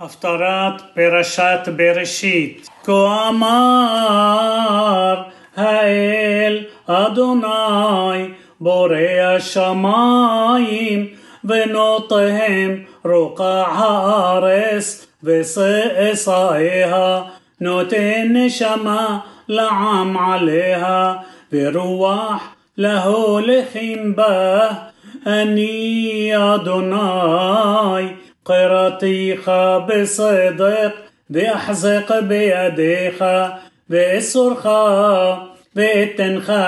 הפטרת פרשת בראשית. כה אמר האל אדוני בורא השמיים ונותיהם רוקע הארץ ושאיה נותן נשמה לעם עליה ורוח להולכים בה אני אדוני قراتيخ بصدق بأحزق بيديخ بأسرخا بأتنخا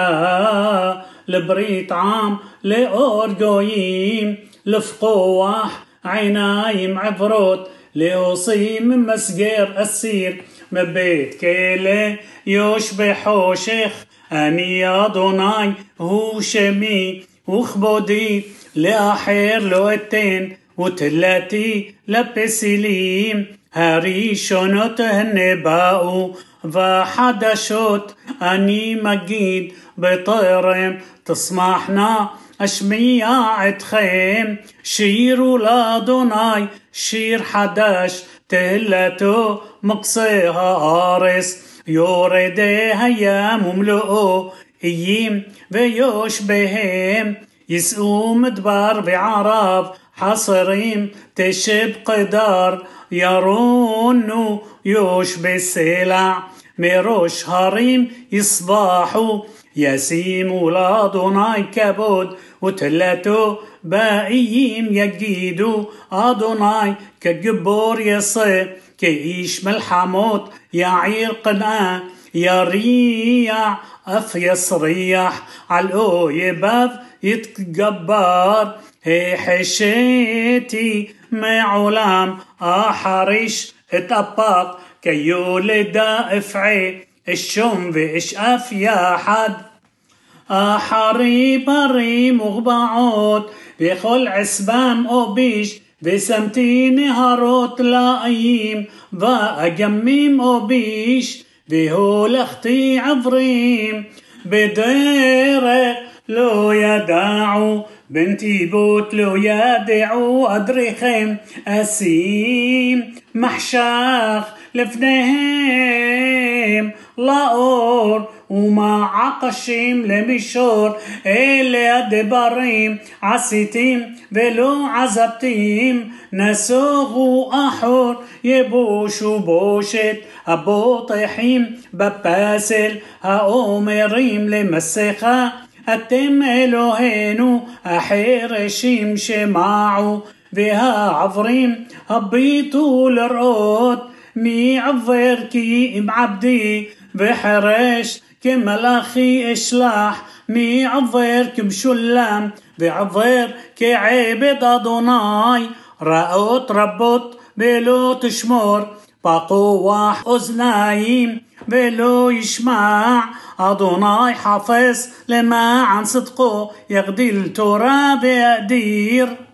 لبريت عام لأور جويم لفقوح عينايم عبروت لأصيم مسجر أسير مبيت كيلي يشبه حوشخ أني أدوناي هو شمي وخبودي لأحير لو التين وتلاتي لبسيليم הראשונות הנה באו והחדשות אני מגיד בטרם תשמחנה אשמיע אתכם שירו לאדוני שיר חדש תהילתו מקצה הארץ יורדי הים ומלואו איים ויושביהם יישאו מדבר בערב حصريم تشب قدار يرون يوش بسلع. مروش هريم يصباحوا يسيم لادوناي كبود. وتلاتو باقيين يجيدو אדוני כגבור יצא. כאיש מלחמות יעיר קנאה יריע אף יצריח. על אויביו יתגבר החשיתי מעולם אחריש אתאפק כיולדה אפעה אשם ואשאף יחד אחריב הרים וגבעות بخل عسبان أو بيش بسمتي نهارات لايم وأجميم أو بيش بهول أختي عفريم. بديرك لو يدعو بنتي بوت لو يدعو أدريخم أسيم محشاخ لفنهم לאור ומעקשים למישור אלה הדברים עשיתים ולא עזבתים נסוגו אחור יבושו בושת הבוטחים בפסל האומרים למסכה אתם אלוהינו, אחר שמעו, והעברים הביטו לראות, מי עבר כי אם עבדי, וחרש כמלאכי אשלח, מי עבר כמשולם, ועבר כעבד אדוני, רעות רבות ולא תשמור. أذنايم بلو يشمع أدوناي حافظ لما عن صدقه يغدي التراب يأدير